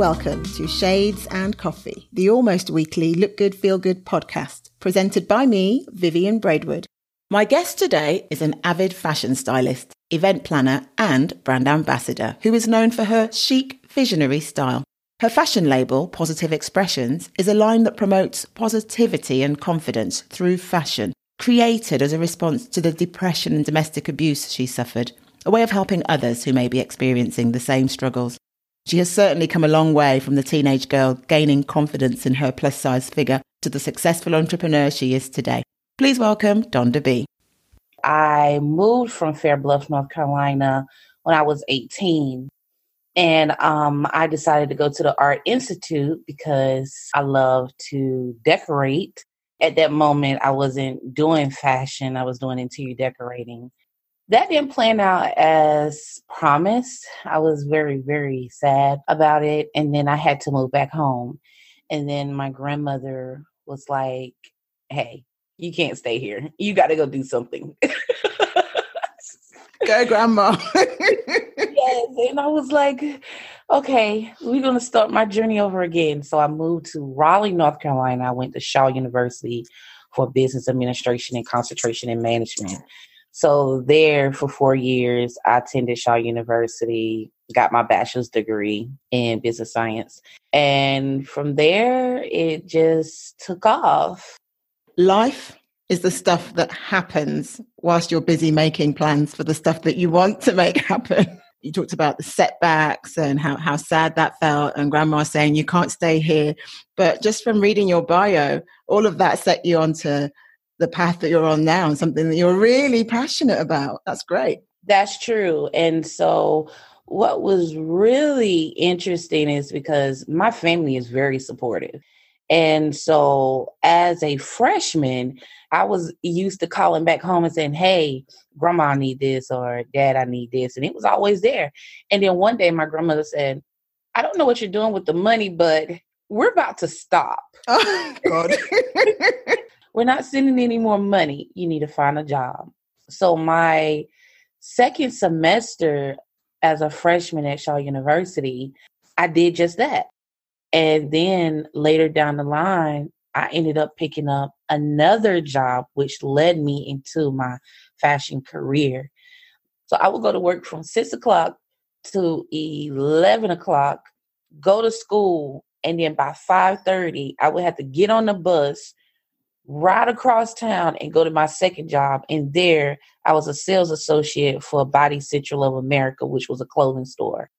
welcome to Shades and Coffee, the almost weekly Look Good, Feel Good podcast, presented by me, Vivian Braidwood. My guest today is an avid fashion stylist, event planner, and brand ambassador who is known for her chic, visionary style. Her fashion label, Positive Expressions, is a line that promotes positivity and confidence through fashion, created as a response to the depression and domestic abuse she suffered, a way of helping others who may be experiencing the same struggles. She has certainly come a long way from the teenage girl gaining confidence in her plus size figure to the successful entrepreneur she is today. Please welcome Donda B. I moved from Fair Bluff, North Carolina when I was 18. And um, I decided to go to the Art Institute because I love to decorate. At that moment, I wasn't doing fashion, I was doing interior decorating that didn't plan out as promised. I was very, very sad about it. And then I had to move back home. And then my grandmother was like, hey, you can't stay here. You got to go do something. go, grandma. yes. And I was like, okay, we're going to start my journey over again. So I moved to Raleigh, North Carolina. I went to Shaw University for business administration and concentration in management. So there for four years, I attended Shaw University, got my bachelor's degree in business science. And from there, it just took off. Life is the stuff that happens whilst you're busy making plans for the stuff that you want to make happen. You talked about the setbacks and how, how sad that felt, and grandma saying you can't stay here. But just from reading your bio, all of that set you onto the path that you're on now and something that you're really passionate about. That's great. That's true. And so what was really interesting is because my family is very supportive. And so as a freshman, I was used to calling back home and saying, Hey, grandma, I need this, or dad, I need this. And it was always there. And then one day my grandmother said, I don't know what you're doing with the money, but we're about to stop. Oh, God. we're not sending any more money. You need to find a job. So my second semester as a freshman at Shaw University, I did just that. And then later down the line, I ended up picking up another job, which led me into my fashion career. So I would go to work from six o'clock to 11 o'clock, go to school, and then by 5.30, I would have to get on the bus ride across town and go to my second job. And there, I was a sales associate for Body Central of America, which was a clothing store.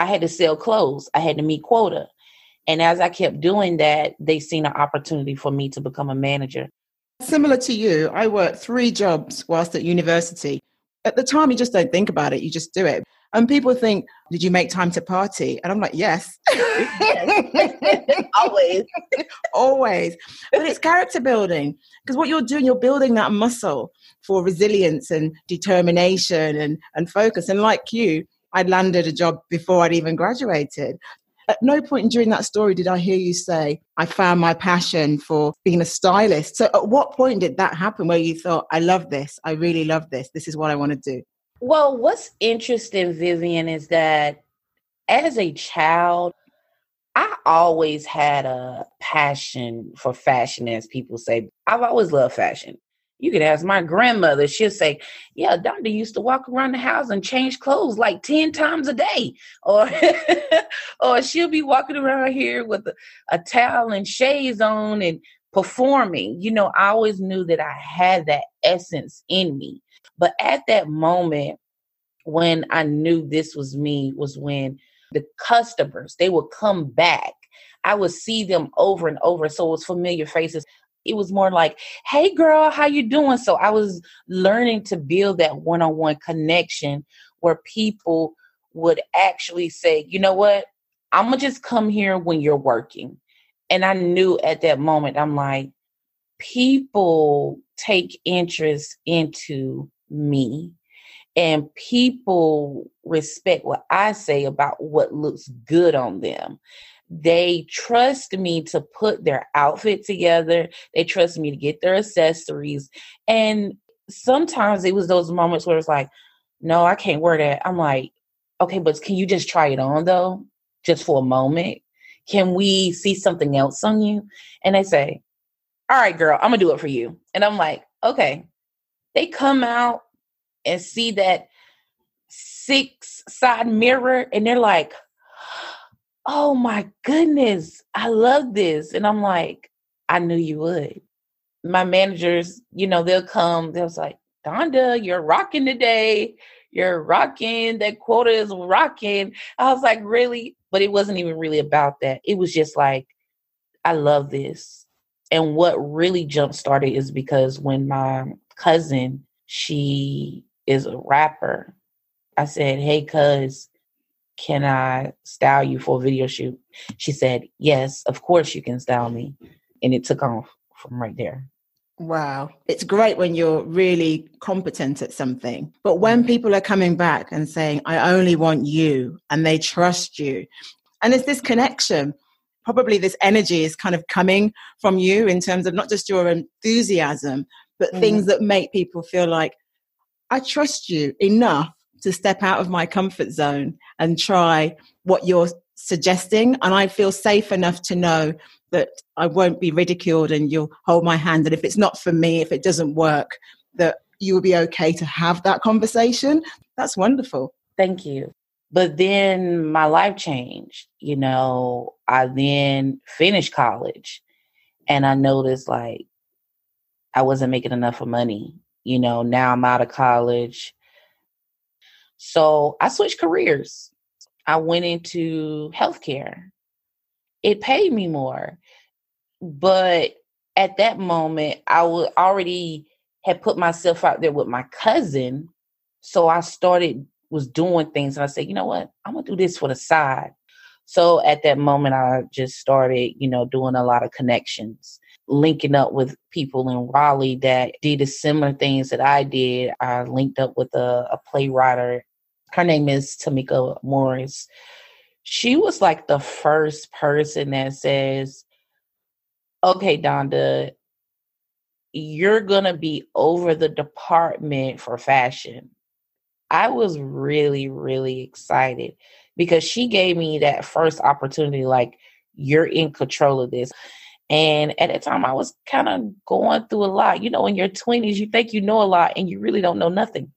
I had to sell clothes, I had to meet quota. And as I kept doing that, they seen an opportunity for me to become a manager. Similar to you, I worked three jobs whilst at university. At the time, you just don't think about it, you just do it. And people think, did you make time to party? And I'm like, yes. Always. Always. But it's character building because what you're doing, you're building that muscle for resilience and determination and, and focus. And like you, I landed a job before I'd even graduated. At no point during that story did I hear you say, I found my passion for being a stylist. So, at what point did that happen where you thought, I love this, I really love this, this is what I want to do? Well, what's interesting, Vivian, is that as a child, I always had a passion for fashion, as people say. I've always loved fashion. You could ask my grandmother, she'll say, Yeah, Donda used to walk around the house and change clothes like 10 times a day. Or or she'll be walking around here with a, a towel and shades on and performing. You know, I always knew that I had that essence in me. But at that moment, when I knew this was me, was when the customers they would come back. I would see them over and over. So it was familiar faces. It was more like, "Hey, girl, how you doing?" So I was learning to build that one-on-one connection where people would actually say, "You know what? I'm gonna just come here when you're working." And I knew at that moment, I'm like, people take interest into me and people respect what I say about what looks good on them. They trust me to put their outfit together. They trust me to get their accessories. And sometimes it was those moments where it's like, no, I can't wear that. I'm like, okay, but can you just try it on though? just for a moment? Can we see something else on you? And they say, All right, girl, I'm gonna do it for you. And I'm like, Okay. They come out and see that six side mirror and they're like, Oh my goodness, I love this. And I'm like, I knew you would. My managers, you know, they'll come, they'll like, Donda, you're rocking today. You're rocking. That quota is rocking. I was like, really? But it wasn't even really about that. It was just like, I love this. And what really jump started is because when my cousin, she is a rapper, I said, Hey, cuz, can I style you for a video shoot? She said, Yes, of course you can style me. And it took off from right there. Wow. It's great when you're really competent at something. But when mm-hmm. people are coming back and saying, I only want you, and they trust you, and it's this connection, probably this energy is kind of coming from you in terms of not just your enthusiasm, but mm. things that make people feel like, I trust you enough to step out of my comfort zone and try what you're suggesting. And I feel safe enough to know that I won't be ridiculed and you'll hold my hand. And if it's not for me, if it doesn't work, that you will be okay to have that conversation. That's wonderful. Thank you. But then my life changed. You know, I then finished college and I noticed like I wasn't making enough of money. You know, now I'm out of college. So I switched careers. I went into healthcare. It paid me more. But at that moment, I was already had put myself out there with my cousin. So I started was doing things and I said, you know what, I'm gonna do this for the side. So at that moment I just started, you know, doing a lot of connections, linking up with people in Raleigh that did the similar things that I did. I linked up with a, a. Her name is Tamika Morris. She was like the first person that says, okay, Donda, you're going to be over the department for fashion. I was really, really excited because she gave me that first opportunity like, you're in control of this. And at that time, I was kind of going through a lot. You know, in your 20s, you think you know a lot and you really don't know nothing.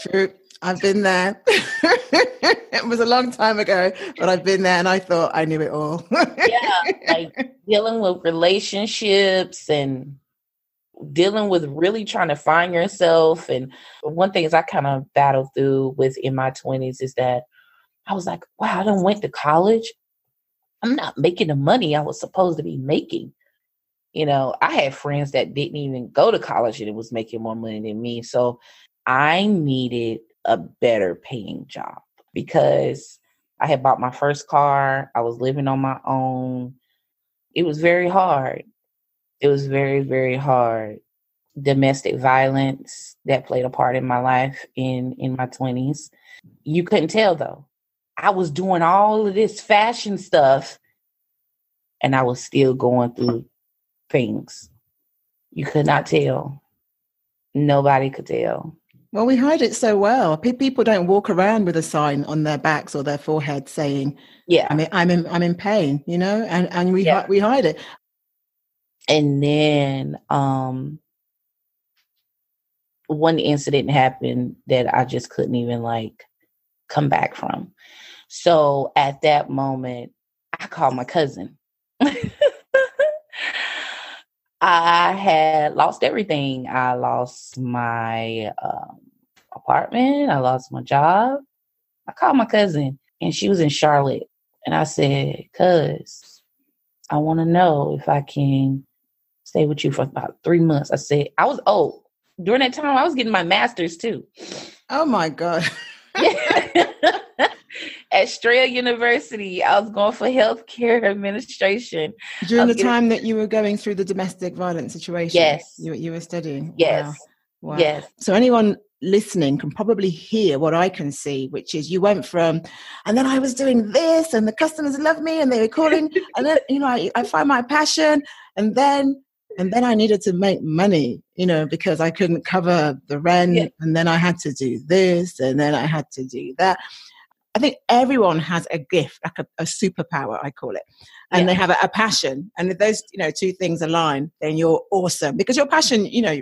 True. I've been there. it was a long time ago, but I've been there and I thought I knew it all. yeah, like dealing with relationships and dealing with really trying to find yourself. And one thing is I kind of battled through with in my 20s is that I was like, wow, I don't went to college. I'm not making the money I was supposed to be making. You know, I had friends that didn't even go to college and it was making more money than me. So I needed a better paying job because I had bought my first car. I was living on my own. It was very hard. It was very, very hard. Domestic violence that played a part in my life in in my 20s. You couldn't tell though. I was doing all of this fashion stuff and I was still going through things. You could not tell. Nobody could tell. Well, we hide it so well. People don't walk around with a sign on their backs or their forehead saying, "Yeah, I'm in, I'm in, I'm in pain," you know, and and we yeah. we hide it. And then, um, one incident happened that I just couldn't even like come back from. So at that moment, I called my cousin. I had lost everything. I lost my um, apartment. I lost my job. I called my cousin and she was in Charlotte. And I said, Cuz, I want to know if I can stay with you for about three months. I said, I was old. During that time, I was getting my master's too. Oh my God. At Strayer University, I was going for healthcare administration. During the time that you were going through the domestic violence situation? Yes. You, you were studying? Yes. Wow. Wow. Yes. So anyone listening can probably hear what I can see, which is you went from, and then I was doing this, and the customers loved me, and they were calling, and then you know I, I find my passion, and then and then I needed to make money, you know, because I couldn't cover the rent, yeah. and then I had to do this, and then I had to do that. I think everyone has a gift, like a, a superpower, I call it, and yeah. they have a, a, passion. And if those, you know, two things align, then you're awesome because your passion, you know,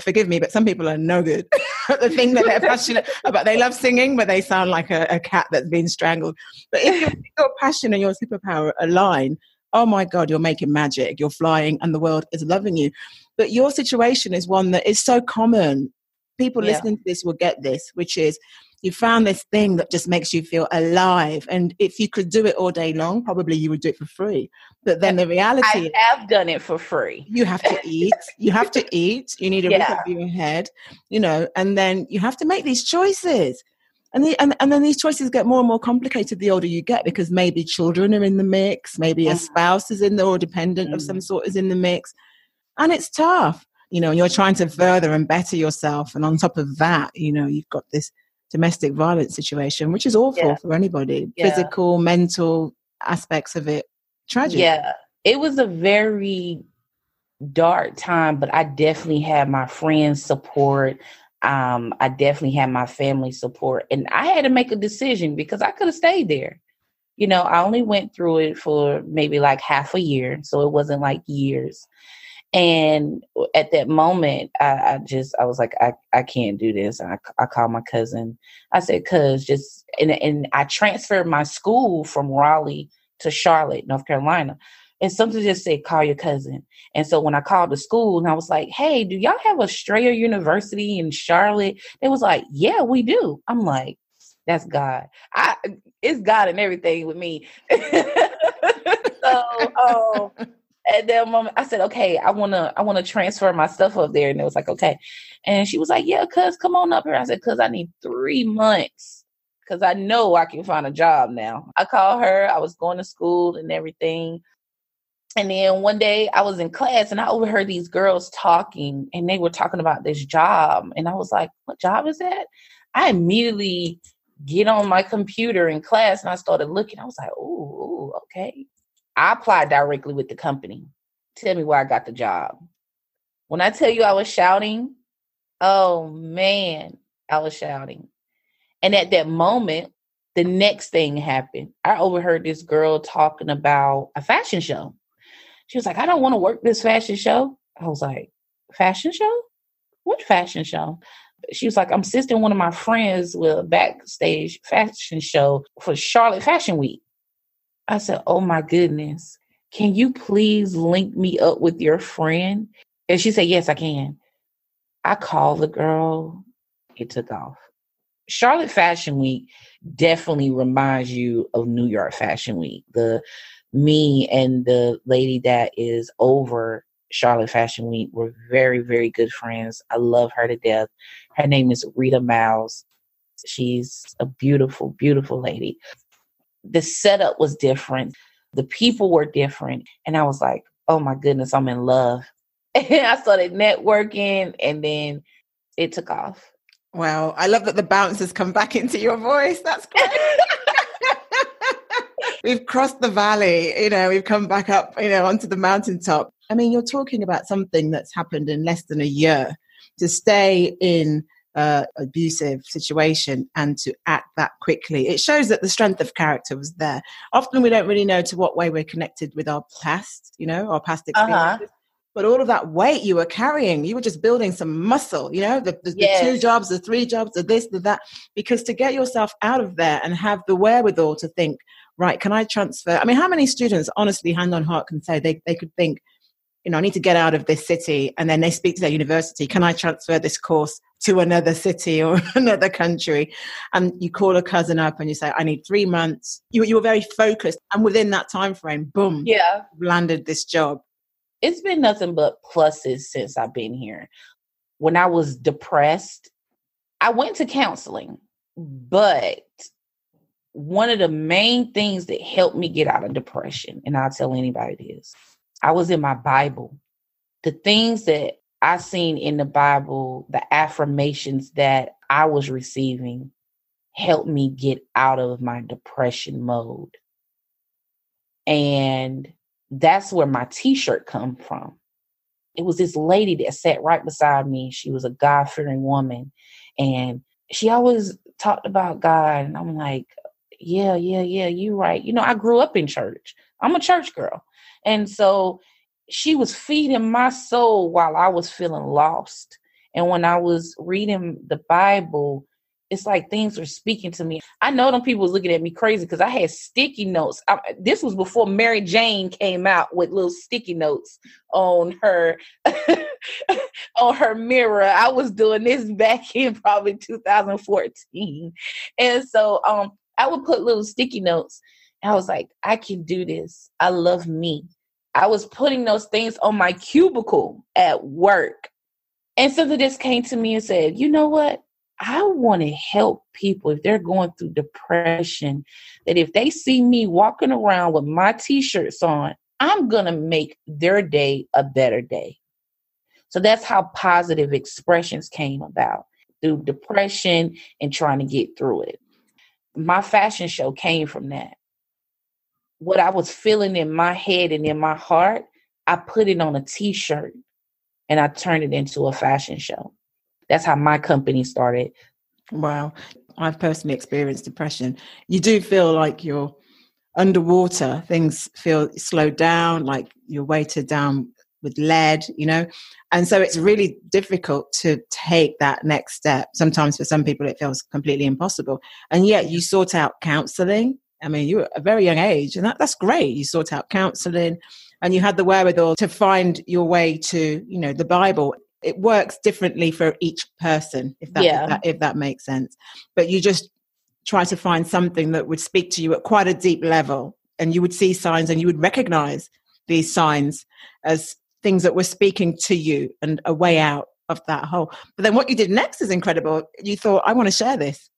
forgive me, but some people are no good the thing that they're passionate about. They love singing, but they sound like a, a cat that's been strangled. But if your, your passion and your superpower align, oh my God, you're making magic, you're flying, and the world is loving you. But your situation is one that is so common. People yeah. listening to this will get this, which is you found this thing that just makes you feel alive. And if you could do it all day long, probably you would do it for free. But then the reality I have done it for free. You have to eat. you have to eat. You need a yeah. roof over your head, you know, and then you have to make these choices. And, the, and, and then these choices get more and more complicated the older you get because maybe children are in the mix, maybe a mm-hmm. spouse is in there or dependent mm. of some mm. sort is in the mix. And it's tough, you know, and you're trying to further and better yourself. And on top of that, you know, you've got this domestic violence situation, which is awful yeah. for anybody, yeah. physical, mental aspects of it. Tragic. Yeah. It was a very dark time, but I definitely had my friends' support um, I definitely had my family support, and I had to make a decision because I could have stayed there. You know, I only went through it for maybe like half a year, so it wasn't like years. And at that moment, I, I just I was like, I, I can't do this. And I, I called my cousin. I said, "Cuz just," and and I transferred my school from Raleigh to Charlotte, North Carolina and something just said call your cousin. And so when i called the school and i was like hey do y'all have a strayer university in charlotte? They was like yeah we do. I'm like that's god. I it's god and everything with me. So um, at that moment i said okay i want to i want to transfer my stuff up there and it was like okay and she was like yeah cuz come on up here i said cuz i need three months because i know i can find a job now i called her i was going to school and everything and then one day I was in class and I overheard these girls talking and they were talking about this job. And I was like, what job is that? I immediately get on my computer in class and I started looking. I was like, oh, okay. I applied directly with the company. Tell me where I got the job. When I tell you I was shouting, oh man, I was shouting. And at that moment, the next thing happened. I overheard this girl talking about a fashion show. She was like, I don't want to work this fashion show. I was like, fashion show? What fashion show? She was like, I'm assisting one of my friends with a backstage fashion show for Charlotte Fashion Week. I said, Oh my goodness. Can you please link me up with your friend? And she said, Yes, I can. I called the girl. It took off. Charlotte Fashion Week definitely reminds you of New York Fashion Week. The me and the lady that is over Charlotte Fashion Week were very, very good friends. I love her to death. Her name is Rita Miles. She's a beautiful, beautiful lady. The setup was different, the people were different. And I was like, oh my goodness, I'm in love. And I started networking and then it took off. Wow. I love that the bounce has come back into your voice. That's great. we've crossed the valley, you know, we've come back up, you know, onto the mountaintop. I mean, you're talking about something that's happened in less than a year to stay in uh, abusive situation and to act that quickly. It shows that the strength of character was there. Often we don't really know to what way we're connected with our past, you know, our past uh-huh. experiences. Uh-huh. But all of that weight you were carrying, you were just building some muscle, you know, the, the, yes. the two jobs, the three jobs, the this, the that. Because to get yourself out of there and have the wherewithal to think, right, can I transfer? I mean, how many students, honestly, hand on heart, can say they, they could think, you know, I need to get out of this city, and then they speak to their university, can I transfer this course to another city or another country? And you call a cousin up and you say, I need three months. You, you were very focused, and within that time frame, boom, yeah, landed this job. It's been nothing but pluses since I've been here. When I was depressed, I went to counseling, but one of the main things that helped me get out of depression, and I'll tell anybody this, I was in my Bible. The things that I seen in the Bible, the affirmations that I was receiving helped me get out of my depression mode. And that's where my t-shirt come from. It was this lady that sat right beside me. She was a God-fearing woman and she always talked about God and I'm like, yeah, yeah, yeah, you're right. You know, I grew up in church. I'm a church girl. And so she was feeding my soul while I was feeling lost. And when I was reading the Bible, it's like things were speaking to me. I know them people was looking at me crazy because I had sticky notes. I, this was before Mary Jane came out with little sticky notes on her on her mirror. I was doing this back in probably 2014, and so um, I would put little sticky notes. I was like, I can do this. I love me. I was putting those things on my cubicle at work. And something just came to me and said, you know what? I want to help people if they're going through depression, that if they see me walking around with my t shirts on, I'm going to make their day a better day. So that's how positive expressions came about through depression and trying to get through it. My fashion show came from that. What I was feeling in my head and in my heart, I put it on a t shirt and I turned it into a fashion show that's how my company started. Wow. I've personally experienced depression. You do feel like you're underwater, things feel slowed down, like you're weighted down with lead, you know? And so it's really difficult to take that next step. Sometimes for some people, it feels completely impossible. And yet you sort out counseling. I mean, you were a very young age, and that, that's great. You sought out counseling and you had the wherewithal to find your way to, you know, the Bible. It works differently for each person if that, yeah. if that, if that makes sense. But you just try to find something that would speak to you at quite a deep level and you would see signs and you would recognize these signs as things that were speaking to you and a way out of that hole. But then what you did next is incredible. You thought i want to share this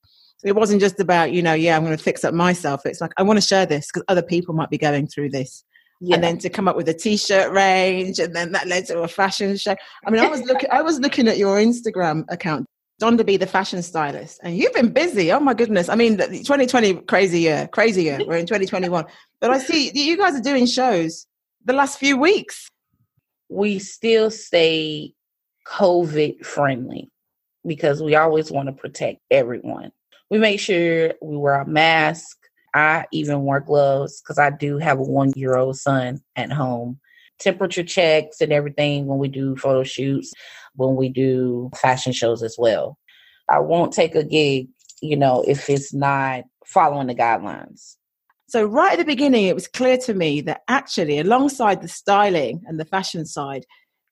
it wasn't just about you know yeah i'm going to fix up myself. It's like i want to share this because other people might be going through this. Yeah. and then to come up with a t-shirt range and then that led to a fashion show. I mean i was looking i was looking at your instagram account Donda B the fashion stylist and you've been busy. Oh my goodness. I mean 2020 crazy year crazy year. We're in 2021 but i see you guys are doing shows the last few weeks. We still stay covid friendly because we always want to protect everyone we make sure we wear a mask I even wear gloves because I do have a one year old son at home. Temperature checks and everything when we do photo shoots, when we do fashion shows as well. I won't take a gig, you know, if it's not following the guidelines. So, right at the beginning, it was clear to me that actually, alongside the styling and the fashion side,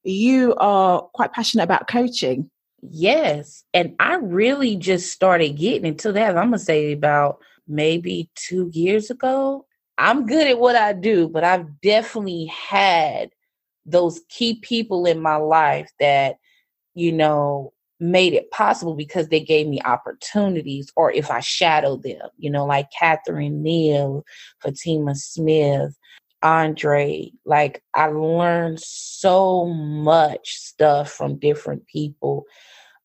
you are quite passionate about coaching. Yes. And I really just started getting into that, I'm going to say about maybe two years ago. I'm good at what I do, but I've definitely had those key people in my life that, you know, made it possible because they gave me opportunities or if I shadowed them, you know, like Catherine Neal, Fatima Smith, Andre. Like I learned so much stuff from different people.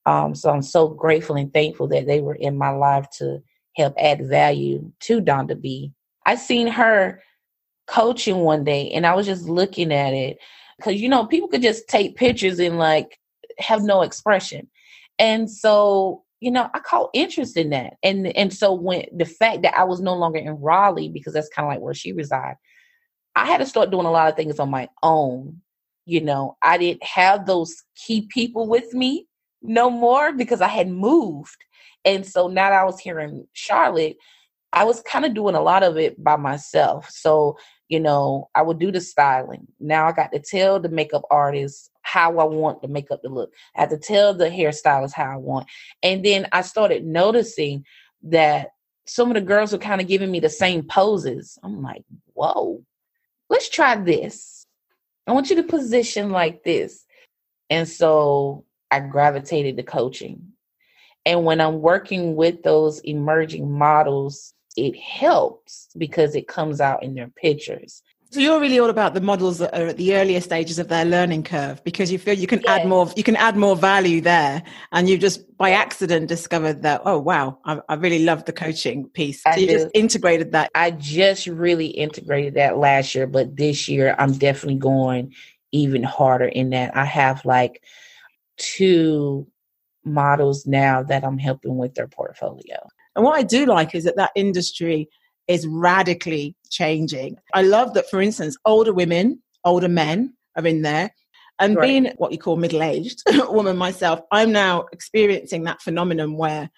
Um, so I'm so grateful and thankful that they were in my life to help add value to Donda B. I seen her coaching one day and I was just looking at it because you know people could just take pictures and like have no expression. And so, you know, I caught interest in that. And and so when the fact that I was no longer in Raleigh because that's kind of like where she resides, I had to start doing a lot of things on my own. You know, I didn't have those key people with me no more because I had moved. And so now that I was here in Charlotte, I was kind of doing a lot of it by myself. So, you know, I would do the styling. Now I got to tell the makeup artist how I want the makeup to look. I had to tell the hairstylist how I want. And then I started noticing that some of the girls were kind of giving me the same poses. I'm like, whoa, let's try this. I want you to position like this. And so I gravitated to coaching. And when I'm working with those emerging models, it helps because it comes out in their pictures. So you're really all about the models that are at the earlier stages of their learning curve because you feel you can add more you can add more value there and you've just by accident discovered that oh wow I, I really love the coaching piece so I you do. just integrated that I just really integrated that last year but this year I'm definitely going even harder in that I have like two models now that I'm helping with their portfolio. And what I do like is that that industry is radically changing. I love that, for instance, older women, older men are in there. And right. being what you call middle aged woman myself, I'm now experiencing that phenomenon where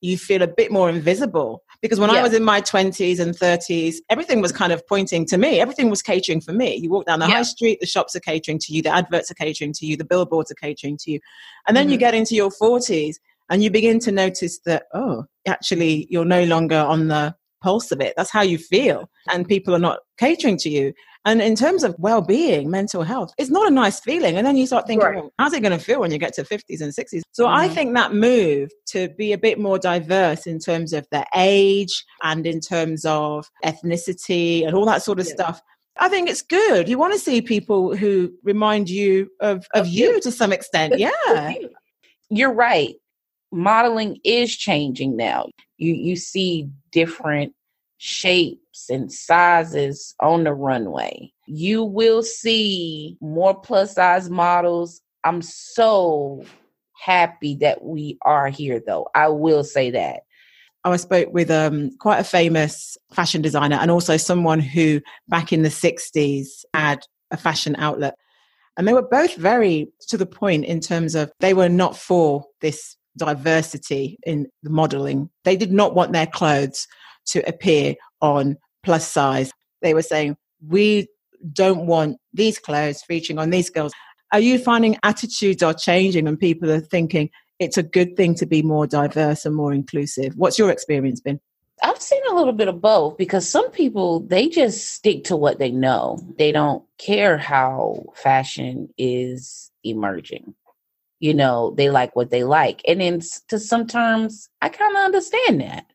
you feel a bit more invisible. Because when yeah. I was in my 20s and 30s, everything was kind of pointing to me. Everything was catering for me. You walk down the yeah. high street, the shops are catering to you, the adverts are catering to you, the billboards are catering to you. And then mm-hmm. you get into your 40s and you begin to notice that, oh, actually, you're no longer on the pulse of it. That's how you feel. And people are not catering to you. And in terms of well being, mental health, it's not a nice feeling. And then you start thinking, right. well, how's it going to feel when you get to 50s and 60s? So mm-hmm. I think that move to be a bit more diverse in terms of their age and in terms of ethnicity and all that sort of yeah. stuff. I think it's good. You want to see people who remind you of, of, of you, you to some extent. Yeah. You're right. Modeling is changing now. You you see different shapes and sizes on the runway. You will see more plus size models. I'm so happy that we are here, though. I will say that. I spoke with um, quite a famous fashion designer and also someone who, back in the 60s, had a fashion outlet. And they were both very to the point in terms of they were not for this diversity in the modeling. They did not want their clothes to appear on plus size. They were saying, we don't want these clothes featuring on these girls. Are you finding attitudes are changing and people are thinking it's a good thing to be more diverse and more inclusive? What's your experience been? I've seen a little bit of both because some people they just stick to what they know. They don't care how fashion is emerging. You know, they like what they like. And then to sometimes I kind of understand that.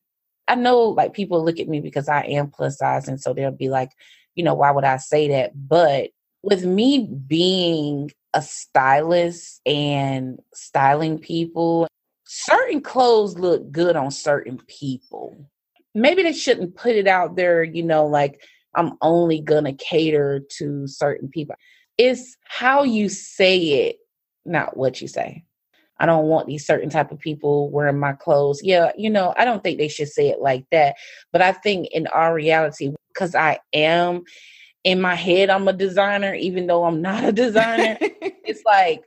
I know like people look at me because I am plus size, and so they'll be like, you know, why would I say that? But with me being a stylist and styling people, certain clothes look good on certain people. Maybe they shouldn't put it out there, you know, like I'm only gonna cater to certain people. It's how you say it, not what you say. I don't want these certain type of people wearing my clothes. Yeah, you know, I don't think they should say it like that. But I think in our reality, because I am in my head, I'm a designer, even though I'm not a designer. it's like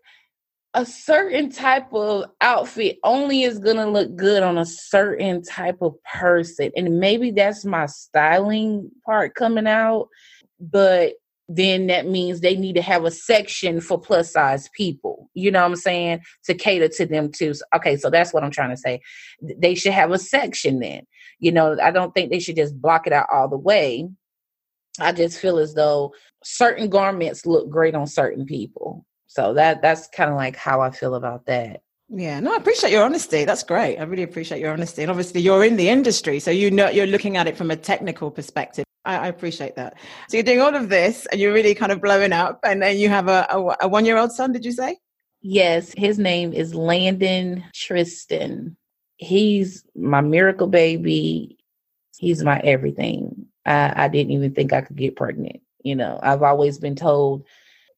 a certain type of outfit only is gonna look good on a certain type of person. And maybe that's my styling part coming out. But then that means they need to have a section for plus size people. You know what I'm saying? To cater to them too. Okay, so that's what I'm trying to say. They should have a section then. You know, I don't think they should just block it out all the way. I just feel as though certain garments look great on certain people. So that that's kind of like how I feel about that. Yeah, no, I appreciate your honesty. That's great. I really appreciate your honesty. And obviously, you're in the industry, so you know you're looking at it from a technical perspective. I, I appreciate that. So you're doing all of this, and you're really kind of blowing up. And then you have a, a, a one-year-old son. Did you say? Yes, his name is Landon Tristan. He's my miracle baby. He's my everything. I, I didn't even think I could get pregnant. You know, I've always been told,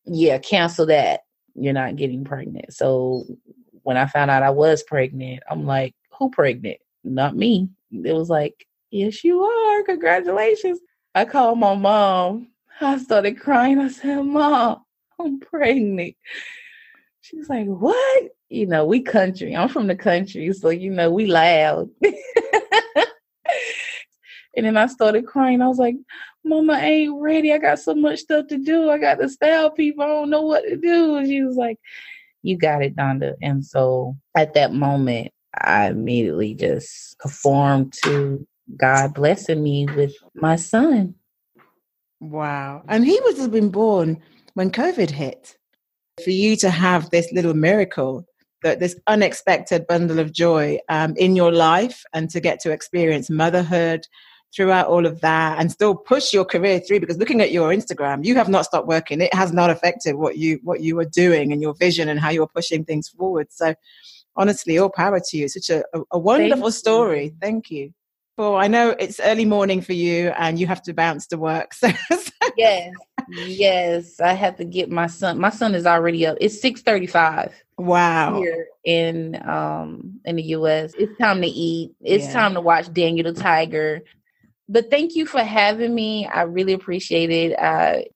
yeah, cancel that. You're not getting pregnant. So when I found out I was pregnant, I'm like, who pregnant? Not me. It was like, yes, you are. Congratulations. I called my mom. I started crying. I said, Mom, I'm pregnant. She's like, What? You know, we country. I'm from the country. So, you know, we loud. and then I started crying. I was like, Mama ain't ready. I got so much stuff to do. I got to style people. I don't know what to do. She was like, you got it, Donda. And so at that moment, I immediately just conformed to God blessing me with my son. Wow. And he was been born when COVID hit. For you to have this little miracle, that this unexpected bundle of joy um, in your life and to get to experience motherhood throughout all of that and still push your career through because looking at your instagram you have not stopped working it has not affected what you what you were doing and your vision and how you're pushing things forward so honestly all power to you such a, a, a wonderful thank story you. thank you well i know it's early morning for you and you have to bounce to work so, yes yes i have to get my son my son is already up it's 6.35 wow here in um in the us it's time to eat it's yeah. time to watch daniel the tiger but thank you for having me. I really appreciate it. I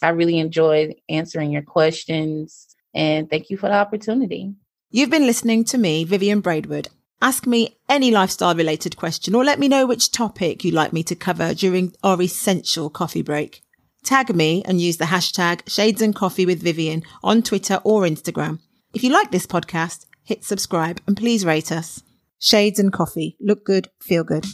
I really enjoyed answering your questions and thank you for the opportunity. You've been listening to me, Vivian Braidwood. Ask me any lifestyle related question or let me know which topic you'd like me to cover during our essential coffee break. Tag me and use the hashtag Shades and Coffee with Vivian on Twitter or Instagram. If you like this podcast, hit subscribe and please rate us. Shades and Coffee. Look good, feel good.